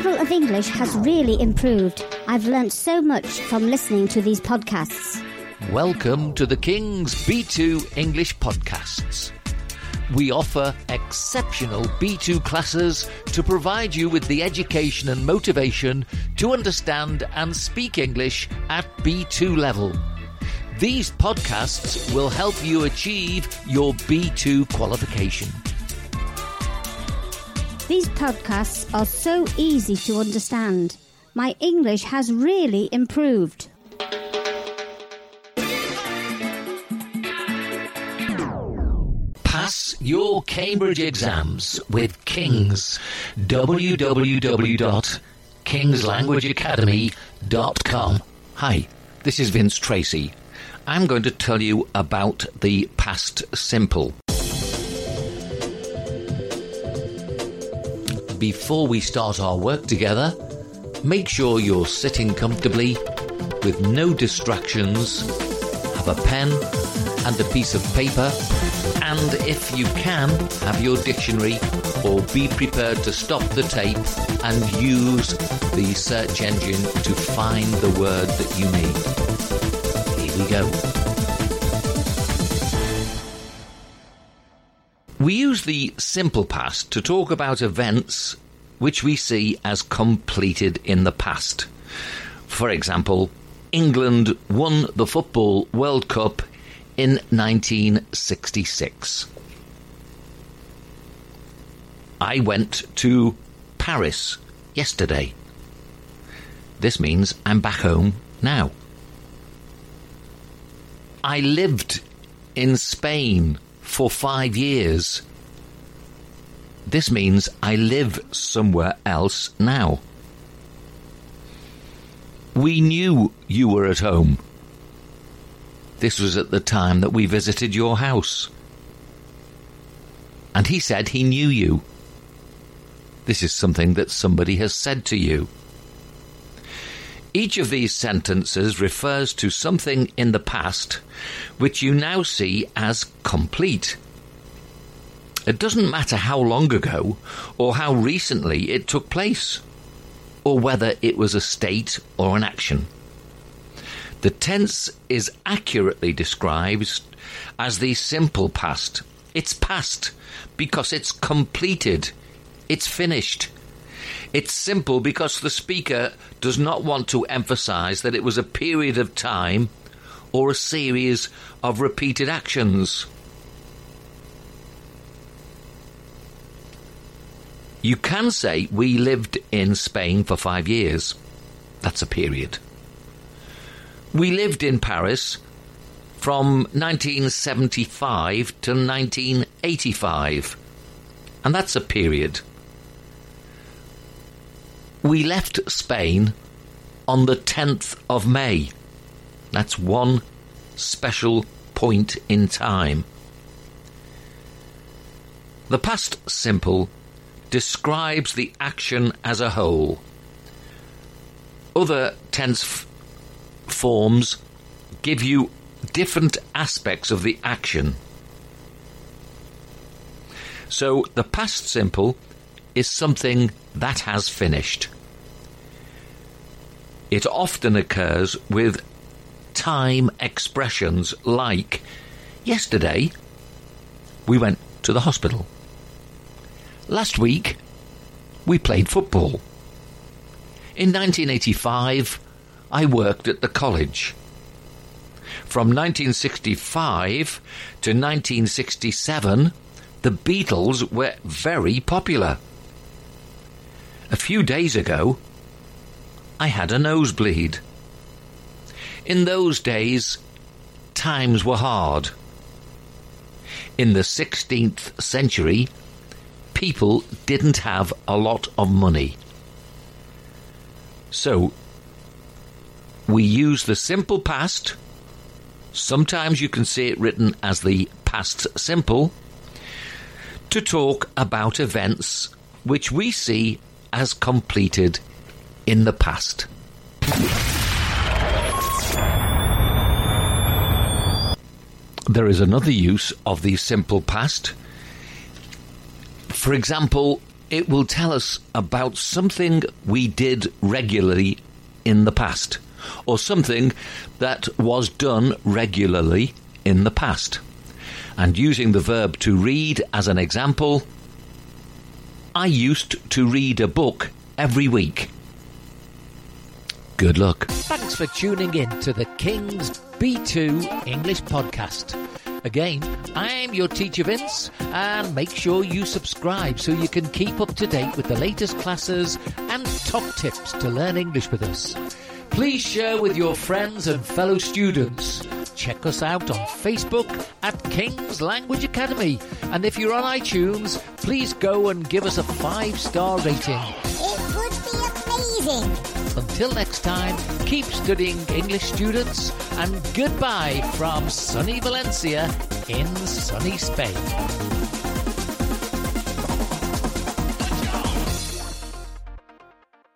level of English has really improved. I've learnt so much from listening to these podcasts. Welcome to the King's B2 English Podcasts. We offer exceptional B2 classes to provide you with the education and motivation to understand and speak English at B2 level. These podcasts will help you achieve your B2 qualification. These podcasts are so easy to understand. My English has really improved. Pass your Cambridge exams with King's. www.kingslanguageacademy.com. Hi, this is Vince Tracy. I'm going to tell you about the past simple. Before we start our work together, make sure you're sitting comfortably with no distractions. Have a pen and a piece of paper, and if you can, have your dictionary or be prepared to stop the tape and use the search engine to find the word that you need. Here we go. We use the simple past to talk about events which we see as completed in the past. For example, England won the Football World Cup in 1966. I went to Paris yesterday. This means I'm back home now. I lived in Spain for five years. This means I live somewhere else now. We knew you were at home. This was at the time that we visited your house. And he said he knew you. This is something that somebody has said to you. Each of these sentences refers to something in the past which you now see as complete. It doesn't matter how long ago or how recently it took place, or whether it was a state or an action. The tense is accurately described as the simple past. It's past because it's completed. It's finished. It's simple because the speaker does not want to emphasize that it was a period of time or a series of repeated actions. You can say we lived in Spain for five years. That's a period. We lived in Paris from 1975 to 1985, and that's a period. We left Spain on the 10th of May. That's one special point in time. The past simple describes the action as a whole. Other tense f- forms give you different aspects of the action. So the past simple is something that has finished. It often occurs with time expressions like yesterday we went to the hospital. Last week we played football. In 1985 I worked at the college. From 1965 to 1967, the Beatles were very popular. A few days ago, I had a nosebleed. In those days, times were hard. In the 16th century, people didn't have a lot of money. So, we use the simple past. Sometimes you can see it written as the past simple to talk about events which we see as completed in the past. There is another use of the simple past. For example, it will tell us about something we did regularly in the past, or something that was done regularly in the past. And using the verb to read as an example, I used to read a book every week. Good luck. Thanks for tuning in to the King's B2 English Podcast. Again, I'm your teacher Vince, and make sure you subscribe so you can keep up to date with the latest classes and top tips to learn English with us. Please share with your friends and fellow students. Check us out on Facebook at King's Language Academy. And if you're on iTunes, please go and give us a five star rating. It would be amazing. Until next time, keep studying English students and goodbye from sunny Valencia in sunny Spain.